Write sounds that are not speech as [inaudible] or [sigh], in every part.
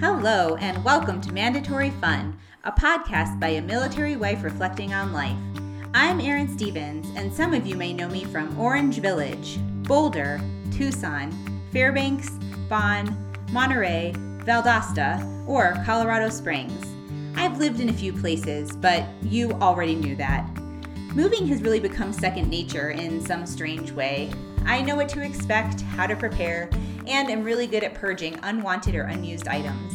Hello, and welcome to Mandatory Fun, a podcast by a military wife reflecting on life. I'm Erin Stevens, and some of you may know me from Orange Village, Boulder, Tucson, Fairbanks, Vaughn, Monterey, Valdosta, or Colorado Springs. I've lived in a few places, but you already knew that. Moving has really become second nature in some strange way. I know what to expect, how to prepare, and am really good at purging unwanted or unused items.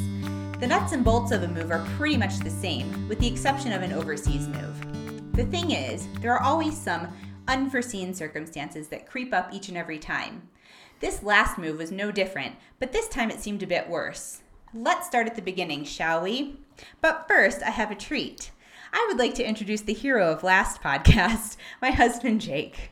The nuts and bolts of a move are pretty much the same, with the exception of an overseas move. The thing is, there are always some unforeseen circumstances that creep up each and every time. This last move was no different, but this time it seemed a bit worse. Let's start at the beginning, shall we? But first, I have a treat. I would like to introduce the hero of last [laughs] podcast, my husband Jake.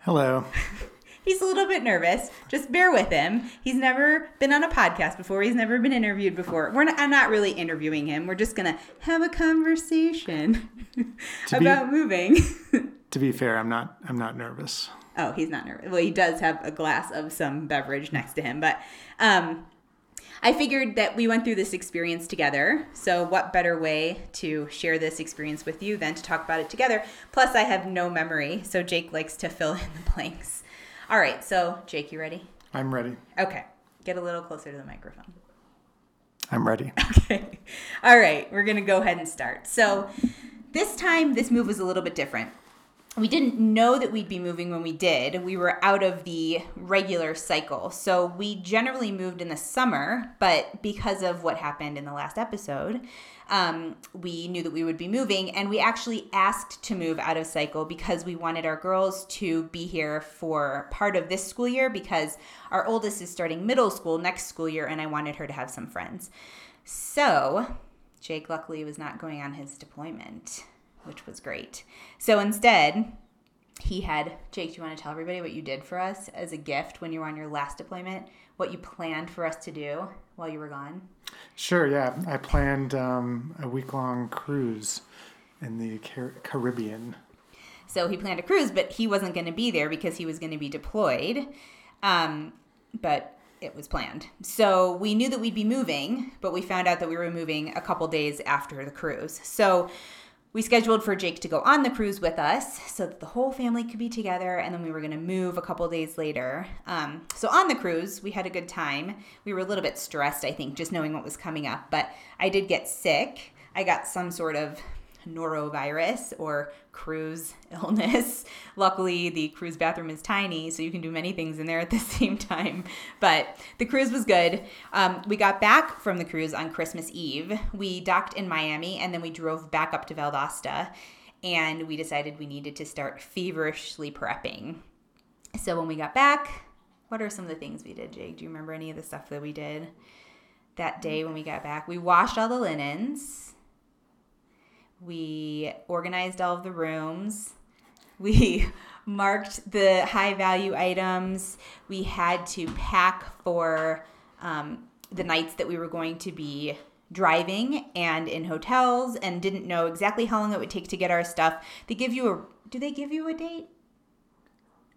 Hello. [laughs] He's a little bit nervous. Just bear with him. He's never been on a podcast before. He's never been interviewed before. We're not, I'm not really interviewing him. We're just gonna have a conversation [laughs] about be, moving. [laughs] to be fair, I'm not. I'm not nervous. Oh, he's not nervous. Well, he does have a glass of some beverage next to him, but um, I figured that we went through this experience together. So, what better way to share this experience with you than to talk about it together? Plus, I have no memory, so Jake likes to fill in the blanks. All right, so Jake, you ready? I'm ready. Okay, get a little closer to the microphone. I'm ready. [laughs] Okay. All right, we're going to go ahead and start. So, this time, this move was a little bit different we didn't know that we'd be moving when we did. We were out of the regular cycle. So we generally moved in the summer, but because of what happened in the last episode, um, we knew that we would be moving. And we actually asked to move out of cycle because we wanted our girls to be here for part of this school year because our oldest is starting middle school next school year, and I wanted her to have some friends. So Jake luckily was not going on his deployment which was great. So instead, he had Jake, do you want to tell everybody what you did for us as a gift when you were on your last deployment? What you planned for us to do while you were gone? Sure, yeah. I planned um, a week long cruise in the Car- Caribbean. So he planned a cruise, but he wasn't going to be there because he was going to be deployed. Um, but it was planned. So we knew that we'd be moving, but we found out that we were moving a couple days after the cruise. So we scheduled for Jake to go on the cruise with us so that the whole family could be together, and then we were going to move a couple days later. Um, so on the cruise, we had a good time. We were a little bit stressed, I think, just knowing what was coming up, but I did get sick. I got some sort of norovirus or cruise [laughs] illness. Luckily, the cruise bathroom is tiny, so you can do many things in there at the [laughs] same time. But the cruise was good. Um, we got back from the cruise on Christmas Eve. We docked in Miami and then we drove back up to Valdosta. And we decided we needed to start feverishly prepping. So when we got back, what are some of the things we did, Jake? Do you remember any of the stuff that we did that day when we got back? We washed all the linens we organized all of the rooms. We [laughs] marked the high value items. We had to pack for um, the nights that we were going to be driving and in hotels and didn't know exactly how long it would take to get our stuff. They give you a do they give you a date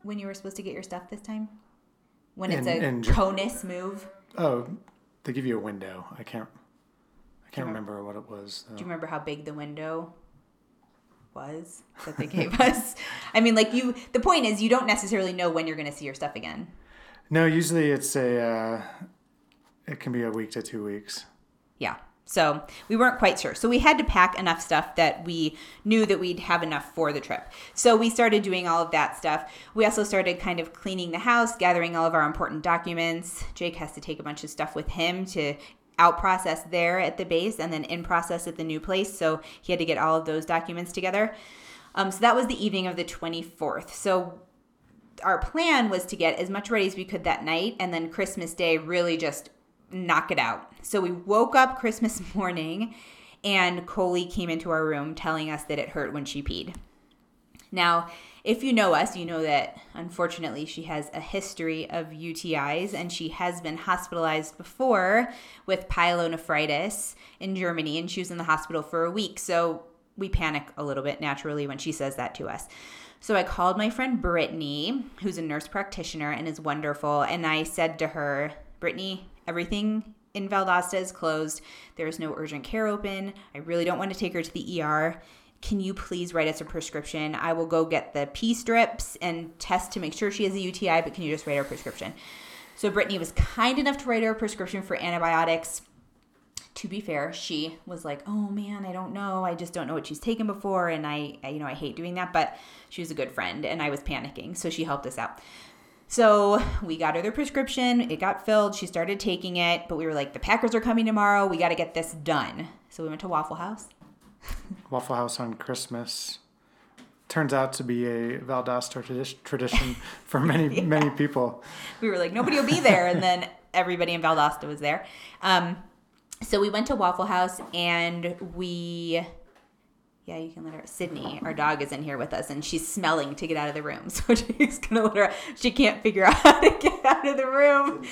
when you were supposed to get your stuff this time? When it's in, a CONUS move? Oh, they give you a window. I can't can't remember, what it was. Though. Do you remember how big the window was that they gave [laughs] us? I mean, like you. The point is, you don't necessarily know when you're going to see your stuff again. No, usually it's a. Uh, it can be a week to two weeks. Yeah. So we weren't quite sure. So we had to pack enough stuff that we knew that we'd have enough for the trip. So we started doing all of that stuff. We also started kind of cleaning the house, gathering all of our important documents. Jake has to take a bunch of stuff with him to out process there at the base and then in process at the new place. So he had to get all of those documents together. Um, so that was the evening of the 24th. So our plan was to get as much ready as we could that night and then Christmas Day really just knock it out. So we woke up Christmas [laughs] morning and Coley came into our room telling us that it hurt when she peed. Now, if you know us, you know that unfortunately she has a history of UTIs and she has been hospitalized before with pyelonephritis in Germany and she was in the hospital for a week. So we panic a little bit naturally when she says that to us. So I called my friend Brittany, who's a nurse practitioner and is wonderful, and I said to her, Brittany, everything in Valdosta is closed. There is no urgent care open. I really don't want to take her to the ER. Can you please write us a prescription? I will go get the pee strips and test to make sure she has a UTI, but can you just write her a prescription? So Brittany was kind enough to write her a prescription for antibiotics. To be fair, she was like, "Oh man, I don't know. I just don't know what she's taken before, and I, I, you know, I hate doing that." But she was a good friend, and I was panicking, so she helped us out. So we got her the prescription. It got filled. She started taking it, but we were like, "The Packers are coming tomorrow. We got to get this done." So we went to Waffle House. Waffle House on Christmas turns out to be a Valdosta tradi- tradition for many [laughs] yeah. many people. We were like, nobody will be there, and then everybody in Valdosta was there. Um, so we went to Waffle House and we yeah, you can let her. Sydney, our dog, is in here with us, and she's smelling to get out of the room. [laughs] So she's gonna let her. She can't figure [laughs] out how to get out of the room.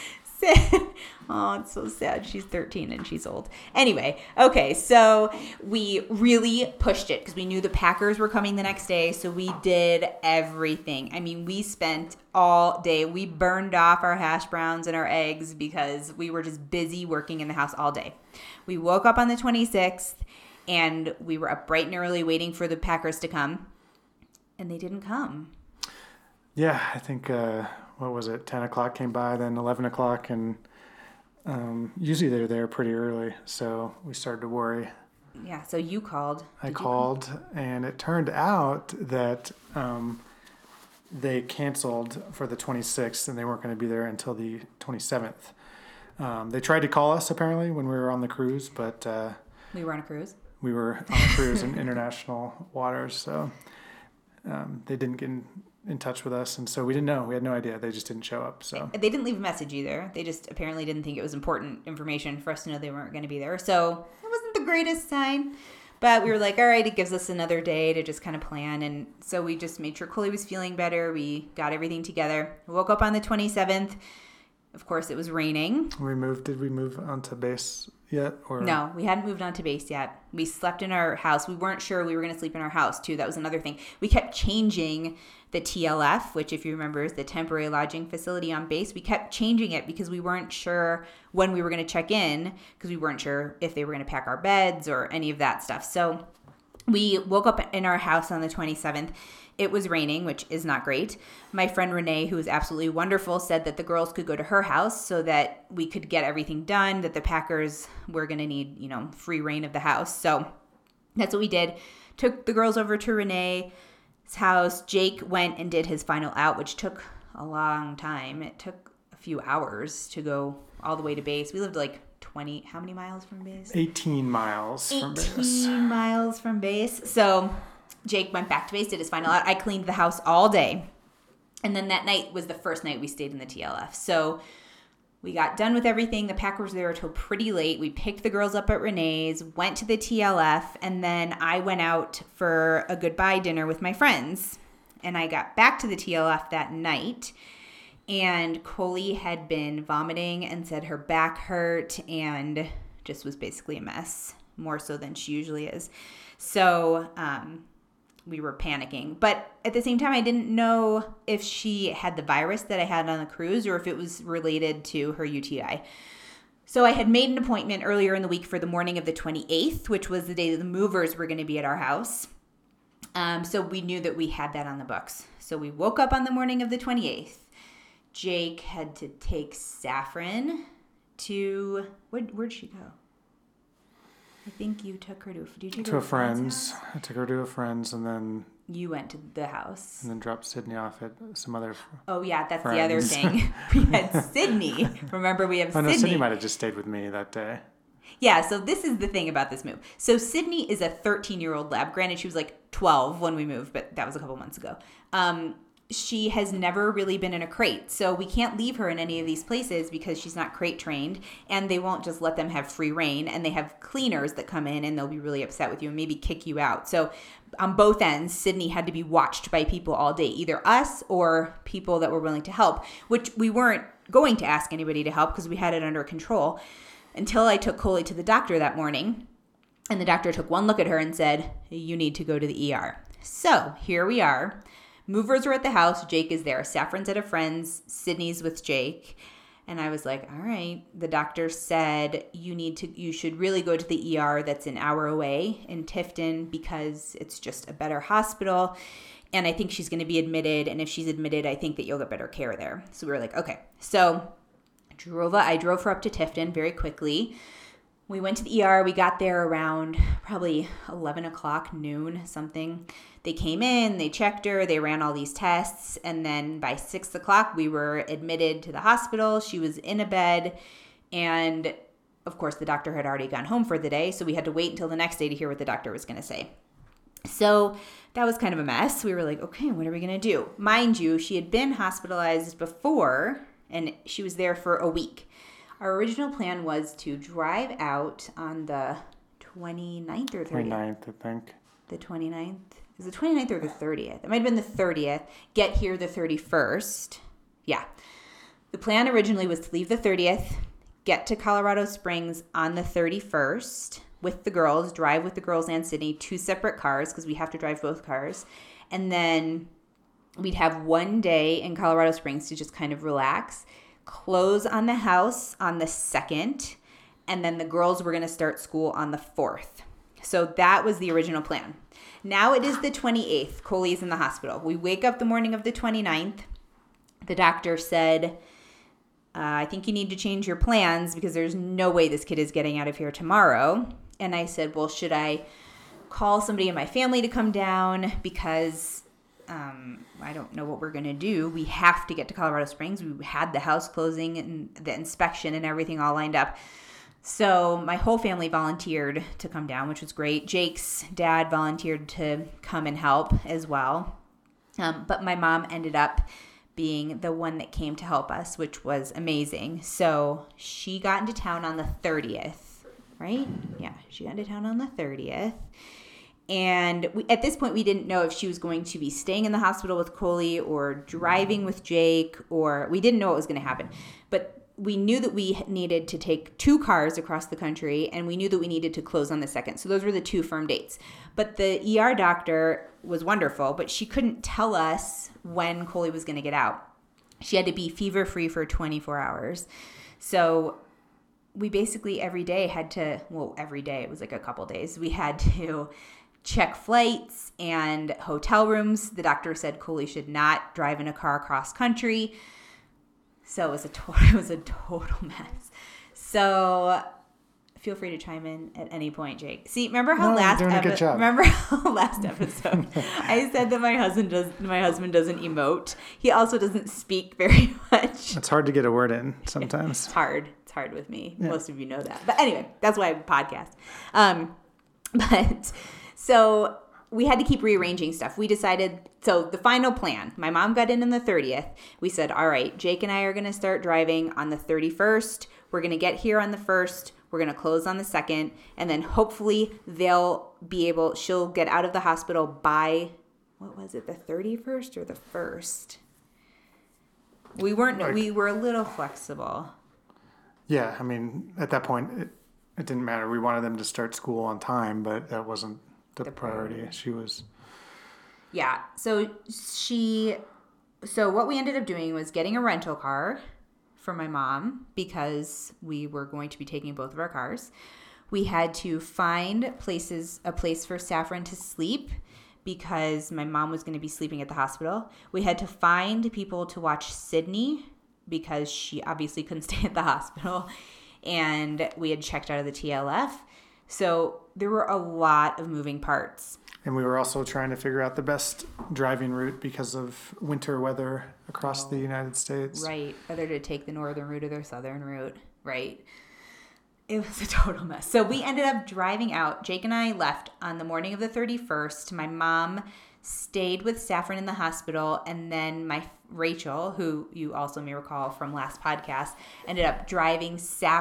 [laughs] oh, it's so sad. She's 13 and she's old. Anyway, okay, so we really pushed it because we knew the Packers were coming the next day. So we did everything. I mean, we spent all day. We burned off our hash browns and our eggs because we were just busy working in the house all day. We woke up on the 26th and we were up bright and early waiting for the Packers to come, and they didn't come. Yeah, I think uh, what was it? Ten o'clock came by, then eleven o'clock, and um, usually they're there pretty early. So we started to worry. Yeah. So you called. I called, call? and it turned out that um, they canceled for the 26th, and they weren't going to be there until the 27th. Um, they tried to call us apparently when we were on the cruise, but uh, we were on a cruise. We were on a cruise in [laughs] international waters, so um, they didn't get in, in touch with us, and so we didn't know. We had no idea. They just didn't show up. So they didn't leave a message either. They just apparently didn't think it was important information for us to know they weren't going to be there. So it wasn't the greatest sign. But we were like, all right, it gives us another day to just kind of plan. And so we just made sure Coley was feeling better. We got everything together. We woke up on the 27th. Of course, it was raining. We moved. Did we move onto base yet? Or no, we hadn't moved on to base yet. We slept in our house. We weren't sure we were going to sleep in our house too. That was another thing. We kept changing the TLF, which, if you remember, is the temporary lodging facility on base. We kept changing it because we weren't sure when we were going to check in because we weren't sure if they were going to pack our beds or any of that stuff. So we woke up in our house on the 27th it was raining, which is not great. My friend Renee, who was absolutely wonderful, said that the girls could go to her house so that we could get everything done, that the Packers were going to need, you know, free reign of the house. So that's what we did. Took the girls over to Renee's house. Jake went and did his final out, which took a long time. It took a few hours to go all the way to base. We lived like 20 how many miles from base 18 miles 18 from base 18 miles from base so Jake went back to base, did his final out. I cleaned the house all day. And then that night was the first night we stayed in the TLF. So we got done with everything. The Packers were there until pretty late. We picked the girls up at Renee's, went to the TLF, and then I went out for a goodbye dinner with my friends. And I got back to the TLF that night, and Coley had been vomiting and said her back hurt and just was basically a mess, more so than she usually is. So, um, we were panicking. But at the same time, I didn't know if she had the virus that I had on the cruise or if it was related to her UTI. So I had made an appointment earlier in the week for the morning of the 28th, which was the day that the movers were going to be at our house. Um, so we knew that we had that on the books. So we woke up on the morning of the 28th. Jake had to take Saffron to where, where'd she go? I think you took her to. Did you take to her a friend's? I took her to a friend's, and then you went to the house, and then dropped Sydney off at some other. Oh yeah, that's friends. the other thing. [laughs] we had [laughs] Sydney. Remember, we have. Oh, no, Sydney. Sydney might have just stayed with me that day. Yeah, so this is the thing about this move. So Sydney is a 13 year old lab. Granted, she was like 12 when we moved, but that was a couple months ago. Um, she has never really been in a crate. So we can't leave her in any of these places because she's not crate trained and they won't just let them have free reign and they have cleaners that come in and they'll be really upset with you and maybe kick you out. So on both ends, Sydney had to be watched by people all day, either us or people that were willing to help, which we weren't going to ask anybody to help because we had it under control until I took Coley to the doctor that morning. And the doctor took one look at her and said, You need to go to the ER. So here we are Movers are at the house. Jake is there. Saffron's at a friend's. Sydney's with Jake. And I was like, all right. The doctor said you need to, you should really go to the ER that's an hour away in Tifton because it's just a better hospital. And I think she's going to be admitted. And if she's admitted, I think that you'll get better care there. So we were like, okay. So drove, I drove her up to Tifton very quickly. We went to the ER. We got there around probably 11 o'clock, noon, something. They came in, they checked her, they ran all these tests, and then by six o'clock, we were admitted to the hospital. She was in a bed, and of course, the doctor had already gone home for the day, so we had to wait until the next day to hear what the doctor was going to say. So that was kind of a mess. We were like, okay, what are we going to do? Mind you, she had been hospitalized before, and she was there for a week. Our original plan was to drive out on the 29th or 30th. 29th, I think. The 29th? Is the 29th or the 30th? It might have been the 30th. Get here the 31st. Yeah. The plan originally was to leave the 30th, get to Colorado Springs on the 31st with the girls, drive with the girls and Sydney, two separate cars because we have to drive both cars. And then we'd have one day in Colorado Springs to just kind of relax, close on the house on the 2nd, and then the girls were going to start school on the 4th. So that was the original plan. Now it is the 28th. Coley's in the hospital. We wake up the morning of the 29th. The doctor said, uh, I think you need to change your plans because there's no way this kid is getting out of here tomorrow. And I said, Well, should I call somebody in my family to come down? Because um, I don't know what we're going to do. We have to get to Colorado Springs. We had the house closing and the inspection and everything all lined up. So my whole family volunteered to come down, which was great. Jake's dad volunteered to come and help as well. Um, but my mom ended up being the one that came to help us, which was amazing. So she got into town on the 30th, right? Yeah, she got into town on the 30th. And we, at this point, we didn't know if she was going to be staying in the hospital with Coley or driving with Jake, or we didn't know what was going to happen. But we knew that we needed to take two cars across the country and we knew that we needed to close on the second. So those were the two firm dates. But the ER doctor was wonderful, but she couldn't tell us when Coley was going to get out. She had to be fever free for 24 hours. So we basically every day had to, well, every day, it was like a couple days, we had to [laughs] check flights and hotel rooms. The doctor said Coley should not drive in a car across country. So it was a total, [laughs] it was a total mess. So feel free to chime in at any point, Jake. See, remember how No, last you're doing a good epi- remember [laughs] how last episode [laughs] I said that my husband does my husband doesn't emote. He also doesn't speak very much. It's hard to get a word in sometimes. It's hard. It's hard with me. Most of you know that. But anyway, that's why I podcast. Um, but so we had to keep rearranging stuff. We decided so the final plan. My mom got in on the 30th. We said, "All right, Jake and I are going to start driving on the 31st. We're going to get here on the 1st. We're going to close on the 2nd, and then hopefully they'll be able she'll get out of the hospital by what was it? The 31st or the 1st?" We weren't Like- we were a little flexible. Yeah, I mean, at that point, it, it didn't matter. We wanted them to start school on time, but that wasn't the, The priority. priority. She was, Yeah. So she so what we ended up doing was getting a rental car for my mom because we were going to be taking both of our cars. We had to find places a place for Saffron to sleep because my mom was going to be sleeping at the hospital. We had to find people to watch Sydney because she obviously couldn't [laughs] stay at the hospital and we had checked out of the TLF. So there were a lot of moving parts. and we were also trying to figure out the best driving route because of winter weather across the oh, United States. Right. Whether to take the northern route or the southern route. Right. It was a [laughs] total mess. So we ended up driving out. Jake and I left on the morning of the 31st. My mom stayed with Saffron in the hospital. And then my Rachel, who you also may recall from last podcast, ended up driving,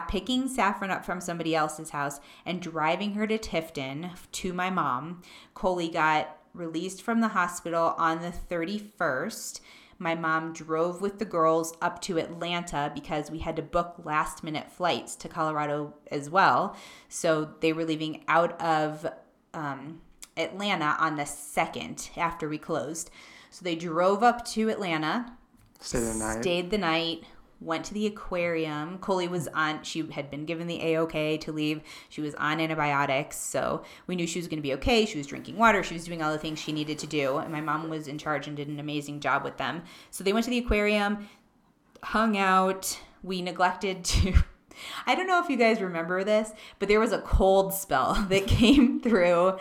picking Saffron up from somebody else's house and driving her to Tifton to my mom. Coley got released from the hospital on the 31st. My mom drove with the girls up to Atlanta because we had to book last minute flights to Colorado as well. So they were leaving out of um, Atlanta on the 2nd after we closed. So they drove up to Atlanta, Stay the night. stayed the night, went to the aquarium. Coley was on, she had been given the AOK to leave. She was on antibiotics. So we knew she was going to be okay. She was drinking water. She was doing all the things she needed to do. And my mom was in charge and did an amazing job with them. So they went to the aquarium, hung out. We neglected to. [laughs] I don't know if you guys remember this, but there was a cold spell [laughs] that came through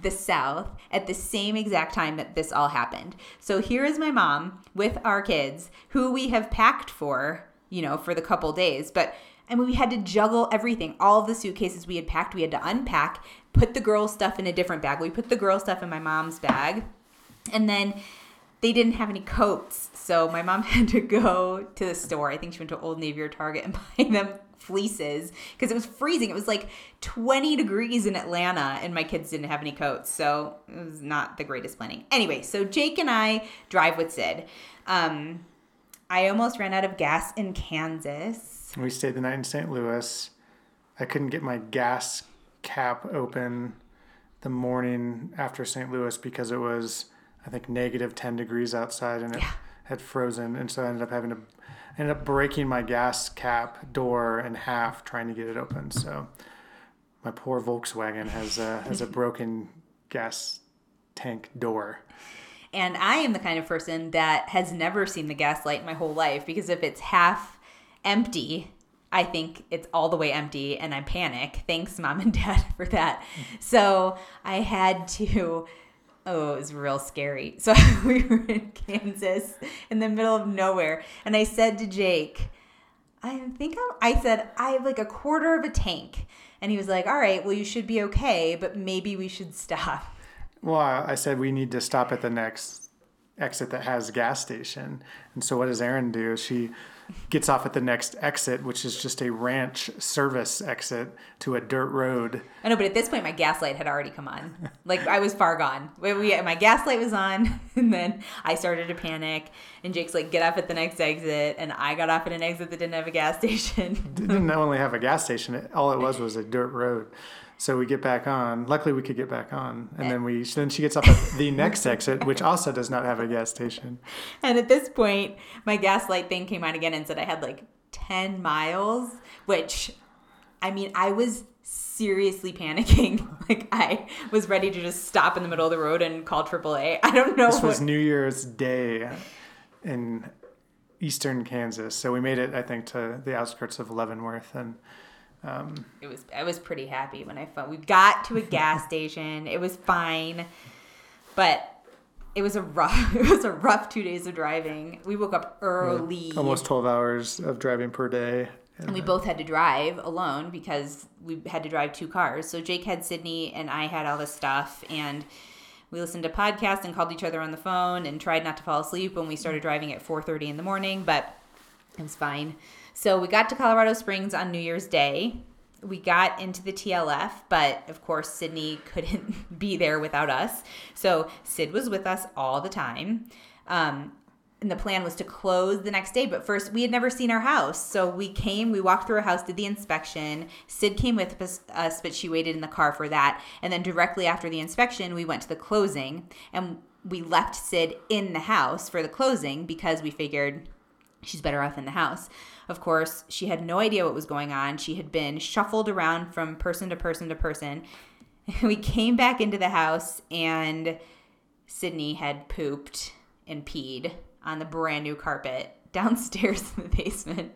the South at the same exact time that this all happened. So here is my mom with our kids who we have packed for, you know, for the couple days. But I mean, we had to juggle everything. All the suitcases we had packed, we had to unpack, put the girls' stuff in a different bag. We put the girls' stuff in my mom's bag. And then they didn't have any coats. So my mom [laughs] had to go to the store. I think she went to Old Navy or Target and [laughs] buy them fleeces because it was freezing. It was like 20 degrees in Atlanta and my kids didn't have any coats. So it was not the greatest planning. Anyway, so Jake and I drive with Sid. Um, I almost ran out of gas in Kansas. We stayed the night in St. Louis. I couldn't get my gas cap open the morning after St. Louis because it was, I think, negative 10 degrees outside and it Yeah. had frozen. And so I ended up having to, ended up breaking my gas cap door in half trying to get it open. So my poor Volkswagen has a, has a [laughs] broken gas tank door. And I am the kind of person that has never seen the gas light in my whole life because if it's half empty, I think it's all the way empty and I panic. Thanks, mom and [laughs] dad, for that. Mm-hmm. So I had to. Oh, it was real scary. [laughs] So [laughs] we were in Kansas in the middle of nowhere. And I said to Jake, I think I'm, I said, I have like a quarter of a tank. And he was like, All right, well, you should be okay, but maybe we should stop. Well, I said we need to stop at the next exit that has a gas station. And so what does Erin do? She gets off at the next exit, which is just a ranch service exit to a dirt road. I know, but at this point, my gas light had already come on. Like I was far gone. We, we, my gas light was on, [laughs] and then I started to panic. And Jake's like, "Get off at the next exit," and I got off at an exit that didn't have a gas [laughs] station. Didn't only have a gas station, all it was was a dirt road. So we get back on. Luckily, we could get back on, and eh. then we then she gets off at the [laughs] next exit, which also does not have a gas station. and at this point, my gas light thing came on again and said I had like ten miles, which, I mean, I was seriously panicking. [laughs] Like I was ready to just stop in the middle of the road and call AAA. [laughs] I don't know This was what. New Year's Day in eastern Kansas, so we made it, I think, to the outskirts of Leavenworth, and Um, it was I was pretty happy when I found we got to a [laughs] gas station. It was fine, but it was a rough [laughs] it was a rough two days of driving. We woke up early, almost 12 hours of driving per day. and we both had to drive alone because we had to drive two cars. So Jake had Sydney, and I had all this stuff, and we listened to podcasts and called each other on the phone and tried not to fall asleep when we started driving at 4:30 in the morning, but it was fine. So we got to Colorado Springs on New Year's Day. We got into the TLF, but of course, Sydney [laughs] couldn't be there without us. So Sid was with us all the time. Um, and the plan was to close the next day, but first we had never seen our house. So we came, we walked through our house, did the inspection. Sid came with us, us, but she waited in the car for that. And then directly after the inspection, we went to the closing and we left Sid in the house for the closing because we figured she's better off in the house. Of course, she had no idea what was going on. She had been shuffled around from person to person to person. [laughs] We came back into the house and Sydney had pooped and peed on the brand new carpet [laughs] downstairs in the basement.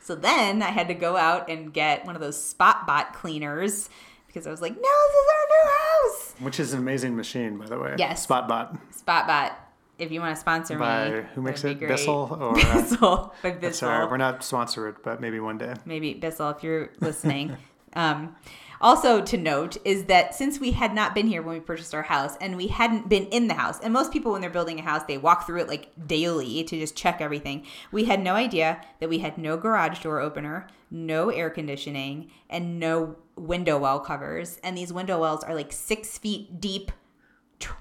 So then I had to go out and get one of those spot bot cleaners because I was like, no, this is our new house. Which is an amazing machine, by the way. Yes. Spotbot. Spotbot, if you want to sponsor By me, who makes it? Bissell [laughs] or, uh, Bissell. By Bissell. right. We're not sponsored, but maybe one day. maybe Bissell, if you're listening. [laughs] um, also to note is that since we had not been here when we purchased our house and we hadn't been in the house, and most people when they're building a house, they walk through it like daily to just check everything. We had no idea that we had no garage door opener, no air conditioning, and no window well covers. And these window wells are like six feet deep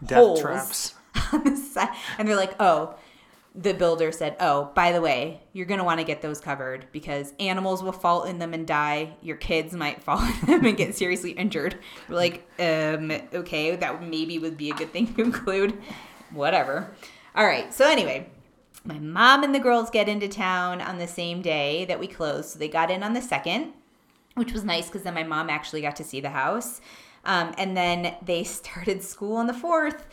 Death holes traps. [laughs] on the side. And they're like, oh, the builder said, "Oh, by the way, you're going to want to get those covered because animals will fall in them and die. Your kids might [laughs] fall in them and get seriously injured." We're like, "Um, okay, that maybe would be a good thing to include. Whatever." All right. So anyway, My mom and the girls get into town on the same day that we closed. So they got in on the second, which was nice because then my mom actually got to see the house. Um, and then they [laughs] started school on the fourth,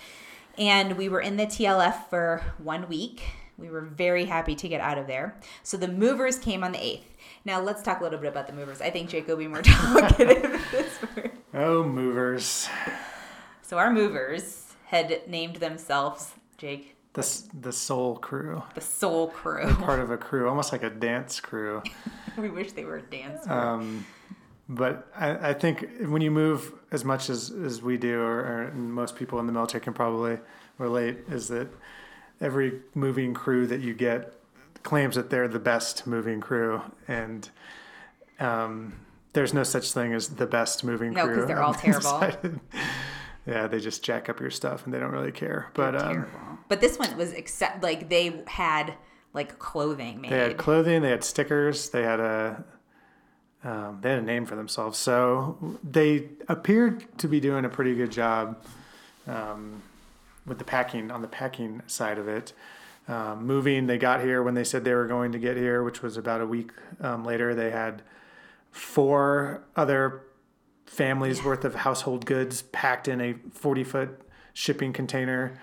and we were in the TLF for one week. We were very happy to get out of there. So the movers came on the 8th. Now let's talk a little bit about the movers. I think Jake will be more [laughs] talkative this one. Oh, movers. So our movers had named themselves, Jake, The, the soul crew. the Soul Crew. Part of a crew, almost like a dance crew. [laughs] we wish they were a dance crew. Um, but I, I think when you move as much as, as we do, or, or most people in the military can probably relate, is that every moving crew that you get claims that they're the best moving crew. And um, there's no such thing as the best moving crew. No, 'cause crew. they're all [laughs] terrible. Yeah, they just jack up your stuff and they don't really care. But um, Terrible. But this one was except like they had like clothing made. They had clothing, they had stickers, they had a um, they had a name for themselves. So they appeared to be doing a pretty good job um, with the packing on the packing side of it. Um, moving, they got here when they said they were going to get here, which was about a week um, later. They had four other families worth of household goods packed in a 40 foot shipping container.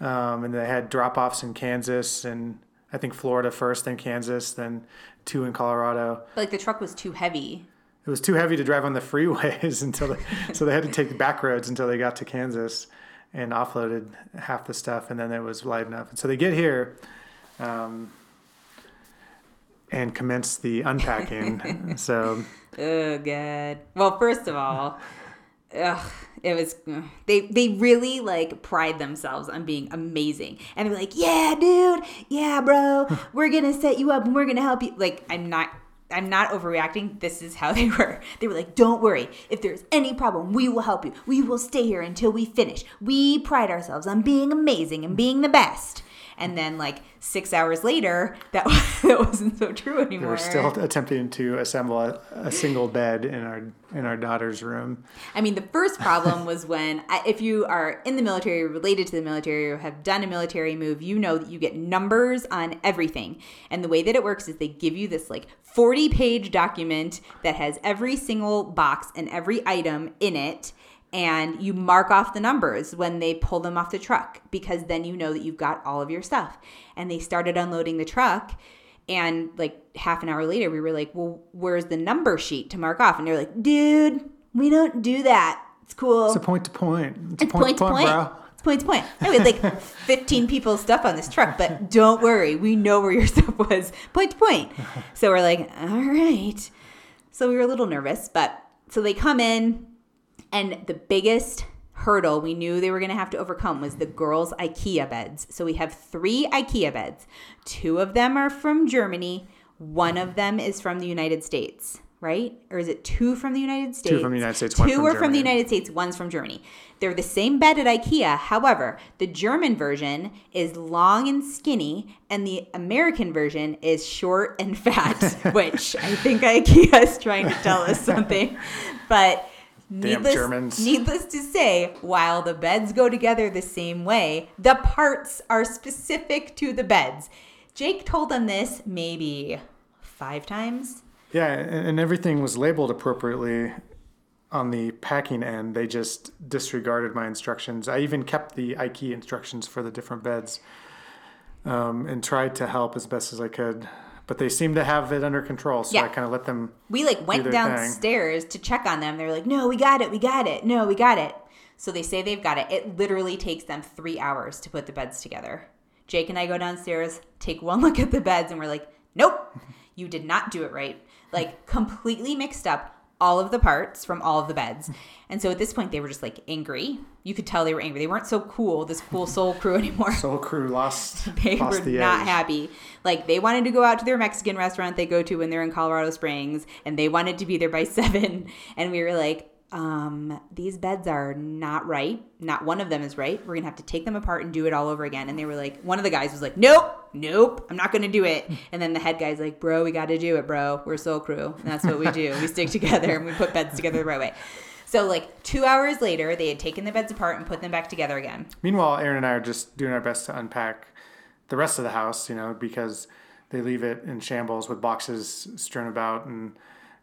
Um, and they had drop offs in Kansas and I think Florida first, then Kansas, then two in Colorado. But, like the truck was too heavy. It was too heavy to drive on the freeways [laughs] until they, so they had to take the back roads until they got to Kansas and offloaded half the stuff, and then it was light enough. And so they get here, um, and commence the unpacking. [laughs] so Oh god. Well, first of all, ugh, it was they they really like pride themselves on being amazing, and they're like, "Yeah, dude, yeah, bro, [laughs] we're gonna set you up and we're gonna help you." Like, I'm not. I'm not overreacting. This is how [laughs] they were. They were like, "Don't worry. If there's any problem, we will help you. We will stay here until we finish. We pride ourselves on being amazing and being the best." And then, like six hours later, that [laughs] that wasn't so true anymore we are still attempting to assemble a, a single bed in our in our daughter's room. I mean, the first problem was when, I- if you are in the military, related to the military, or have done a military move, you know that you get numbers on everything. And the way that it works is they give you this like 40 page document that has every single box and every item in it. And you mark off the numbers when they pull them off the truck because then you know that you've got all of your stuff. And they started unloading the truck. And like half an hour later, we were like, well, where's the number sheet to mark off? And they're like, dude, we don't do that. It's cool. It's a point to point. It's, It's point to point. bro. It's point to point. I had like [laughs] 15 people's stuff on this truck, but don't worry. We know where your [laughs] stuff was. Point to point. [laughs] So we're like, all right. So we were a little nervous, but so they come in, and the biggest hurdle we knew they were going to have to overcome was the girls' IKEA beds. So we have three IKEA beds. Two of them are from Germany, one of them is from the United States. Right? Or is it two from the United States? Two from the United States, one Two from are from the United States, one's from Germany. They're the same bed at IKEA. However, the German version is long and skinny, and the American version is short and fat, [laughs] which I think IKEA is trying to tell us something. But needless, Germans. [laughs] needless to say, while the beds go together the same way, the parts are specific to the beds. Jake told them this maybe five times. Yeah, and, and everything was labeled appropriately on the packing end. They just disregarded my instructions. I even kept the IKEA instructions for the different beds um, and tried to help as best as I could. But they seemed to have it under control, so Yeah. I kind of let them. We like went their thing. downstairs to check on them. They're like, "No, we got it. We got it. No, we got it." So they say they've got it. It literally takes them 3 hours to put the beds together. Jake and I go downstairs, take one [laughs] look at the beds and we're like, "Nope. You did not do it right." Like completely mixed up all of the parts from all of the beds. And so at this point they were just like angry. You could tell they were angry. They weren't so cool, this cool soul crew [laughs] anymore Soul crew lost. [laughs] they lost were the not edge. happy. Like they wanted to go out to their Mexican restaurant they go to when they're in Colorado Springs, and they wanted to be there by [laughs] seven. And we were like, um, these beds are not right. Not one of them is right. We're gonna have to take them apart and do it all over again. And they were like, one of the guys was like, nope, nope, I'm not gonna do it. [laughs] And then the head guy's like, bro, we got to do it, bro. We're soul crew, and that's what we do. we stick together and we put beds together the right way. So like two hours later, they had taken the beds apart and put them back together again. Meanwhile, Erin and I are just doing our best to unpack the rest of the house, you know, because they leave it in shambles with boxes strewn about and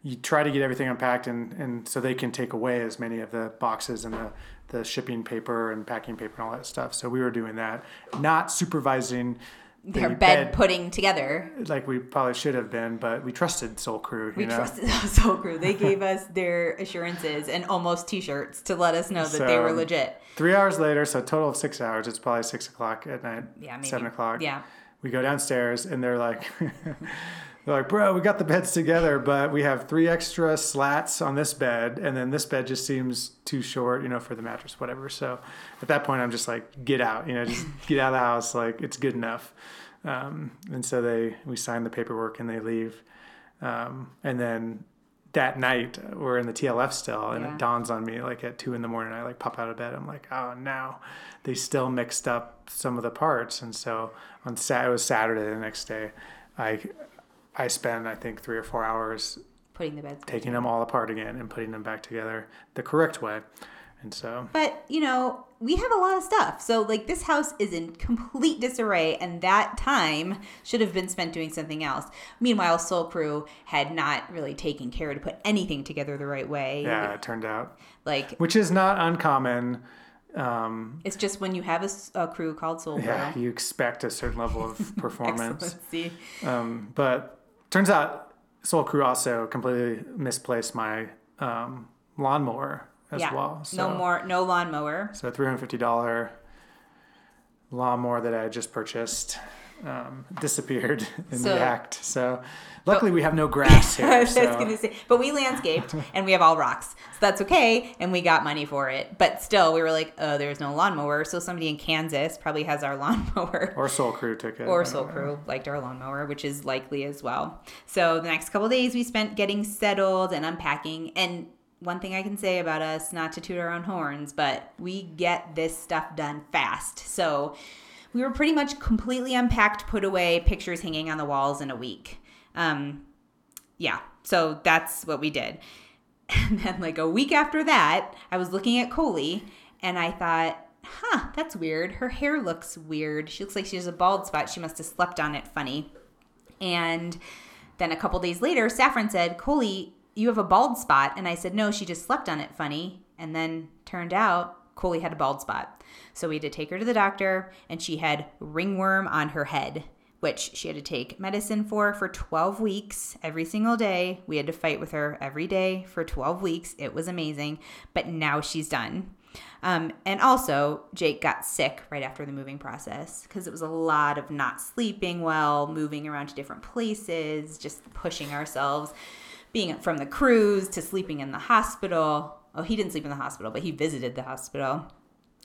you try to get everything unpacked and, and so they can take away as many of the boxes and the, the shipping paper and packing paper and all that stuff. So we were doing that, not supervising the Their bed, putting together. like we probably should have been, but we trusted Soul Crew. You We know? trusted [laughs] Soul Crew. They gave us their assurances and almost T-shirts to let us know that they were legit. Three hours later, so a total of six hours. It's probably six o'clock at night. Yeah, maybe seven o'clock. Yeah, We go downstairs and they're like, [laughs] they're like, bro, we got the beds together, but we have three extra slats on this bed, and then this bed just seems too short, you know, for the mattress, whatever. So at that point, I'm just like, get out, you know, just [laughs] get out of the house. Like it's good enough. Um, and so they, we sign the paperwork and they leave. Um, and then that night we're in the TLF still, and Yeah. it dawns on me like at two in the morning. I like pop out of bed. I'm like, oh no, they still mixed up some of the parts, and so on Sat it was Saturday the next day. I I spend I think three or four hours putting the beds. taking them all apart again and putting them back together the correct way, and so But, you know, we have a lot of stuff. So, like, this house is in complete disarray, and that time should have been spent doing something else. Meanwhile, Soul Crew had not really taken care to put anything together the right way. yeah, it turned out, Like, which is not uncommon. Um, it's just when you have a crew called Soul Crew. yeah, you expect a certain level of [laughs] performance. Um, but turns out Soul Crew also completely misplaced my um, lawnmower as yeah. well. So, no more, no lawnmower. So a three hundred fifty dollar lawnmower that I had just purchased um, disappeared [laughs] in So- the act. So luckily we have no grass [laughs] I here. was so. gonna say, but we landscaped and we have all rocks, so that's okay, and we got money for it. But still, we were like, oh, there's no lawnmower, so somebody in Kansas probably has our [laughs] lawnmower. or Soul Crew ticket or Soul. Crew liked our lawnmower, which is likely as well. So the next couple days we spent getting settled and unpacking. And one thing I can say about us, not to toot our own horns, but we get this stuff done fast. So we were pretty much completely unpacked, put away, pictures hanging on the walls in a week. Um, yeah, so that's what we did. [laughs] And then, like a week after that, I was looking at Coley and I thought, huh, that's weird. Her hair looks weird. She looks like she has a bald spot. She must have slept on it funny. And then a couple days later, Saffron said, Coley, you have a bald spot. And I said, no, she just slept on it funny. And then turned out Coley had a bald spot. So we had to take her to the doctor, and she had ringworm on her head, which she had to take medicine for for 12 weeks every single day. We had to fight with her every day for 12 weeks. It was amazing. But now she's done. Um, and also, Jake got sick right after the moving process because it was a lot of not sleeping well, moving around to different places, just pushing ourselves, being from the cruise to sleeping in the hospital. Oh, he didn't sleep in the hospital, but he visited the hospital.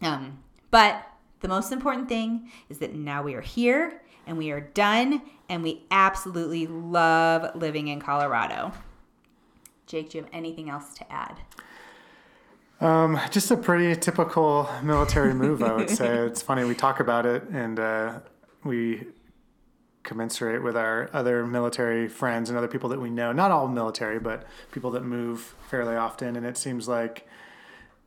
Um, but the most important thing is that now we are here and we are done and we absolutely love living in Colorado. Jake, do you have anything else to add? Um, just a pretty typical military move, I would [laughs] say. it's funny we talk about it and uh, we commensurate with our other military friends and other people that we know. Not all military, but people that move fairly often. And it seems like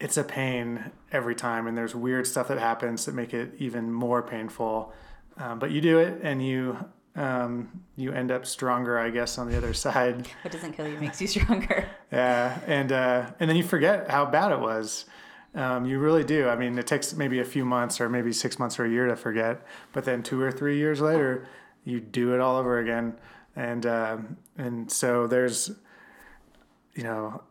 it's a pain every time, and there's weird stuff that happens that make it even more painful. Um, but you do it, and you um, you end up stronger, I guess, on the other [laughs] side. What doesn't kill you makes you stronger. [laughs] Yeah, and uh, and then you forget how bad it was. Um, you really do. I mean, it takes maybe a few months or maybe six months or a year to forget, but then two or three years later, you do it all over again. And um, and so there's, you know,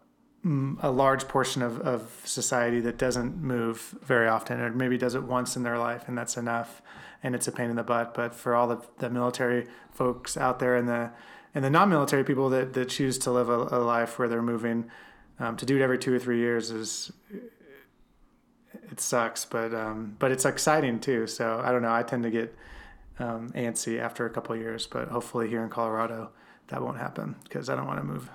a large portion of, of society that doesn't move very often, or maybe does it once in their life, and that's enough. And it's a pain in the butt. But for all the, the military folks out there and the and the non-military people that, that choose to live a, a life where they're moving, um, to do it every two or three years is it sucks, but um, but it's exciting too. So I don't know. I tend to get um, antsy after a couple of years, but hopefully here in Colorado that won't happen because I don't want to move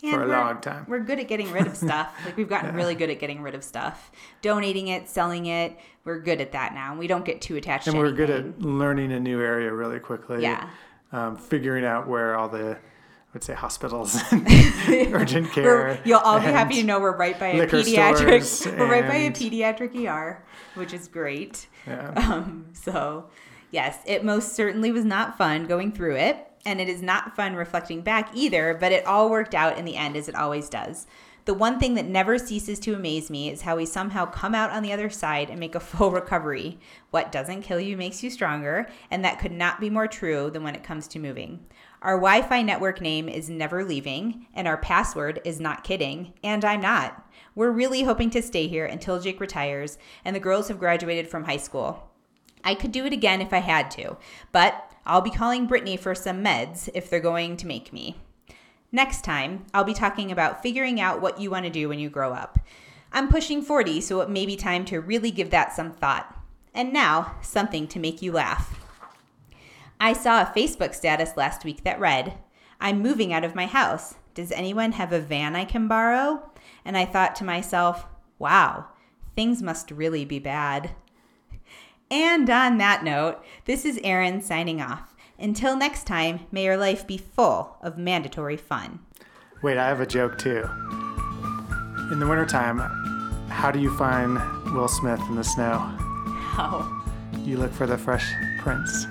for a long time. We're good at getting rid of stuff. [laughs] Like we've gotten Yeah. really good at getting rid of stuff, donating it, selling it. We're good at that now. We don't get too attached. And to we're good at learning a new area really quickly. Yeah. Um, figuring out where all the, I would say hospitals, [laughs] and urgent [laughs] care. We're, you'll all be happy to know we're right by a pediatric. We're right by a pediatric ER, which is great. Yeah. Um, so, Yes, it most certainly was not fun going through it, and it is not fun reflecting back either, but it all worked out in the end as it always does. The one thing that never ceases to amaze me is how we somehow come out on the other side and make a [laughs] full recovery. What doesn't kill you makes you stronger, and that could not be more true than when it comes to moving. Our Wi Fi network name is Never Leaving, and our password is Not Kidding, and I'm not. We're really hoping to stay here until Jake retires and the girls have graduated from high school. I could do it again if I had to, but I'll be calling Brittany for some meds if they're going to make me. Next time, I'll be talking about figuring out what you want to do when you grow up. I'm pushing 40, so it may be time to really give that some thought. And now, something to make you laugh. I saw a Facebook status last week that read, I'm moving out of my house. Does anyone have a van I can borrow? And I thought to myself, wow, things must really be bad. And on that note, this is Erin signing off. Until next time, may your life be full of mandatory fun. Wait, I have a joke too. In the wintertime, how do you find Will Smith in the snow? How? You look for the fresh prince. [laughs]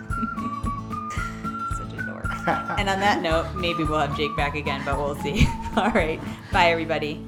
such a dork. and on that note, maybe we'll have Jake back again, but we'll see. [laughs] All right. Bye, everybody.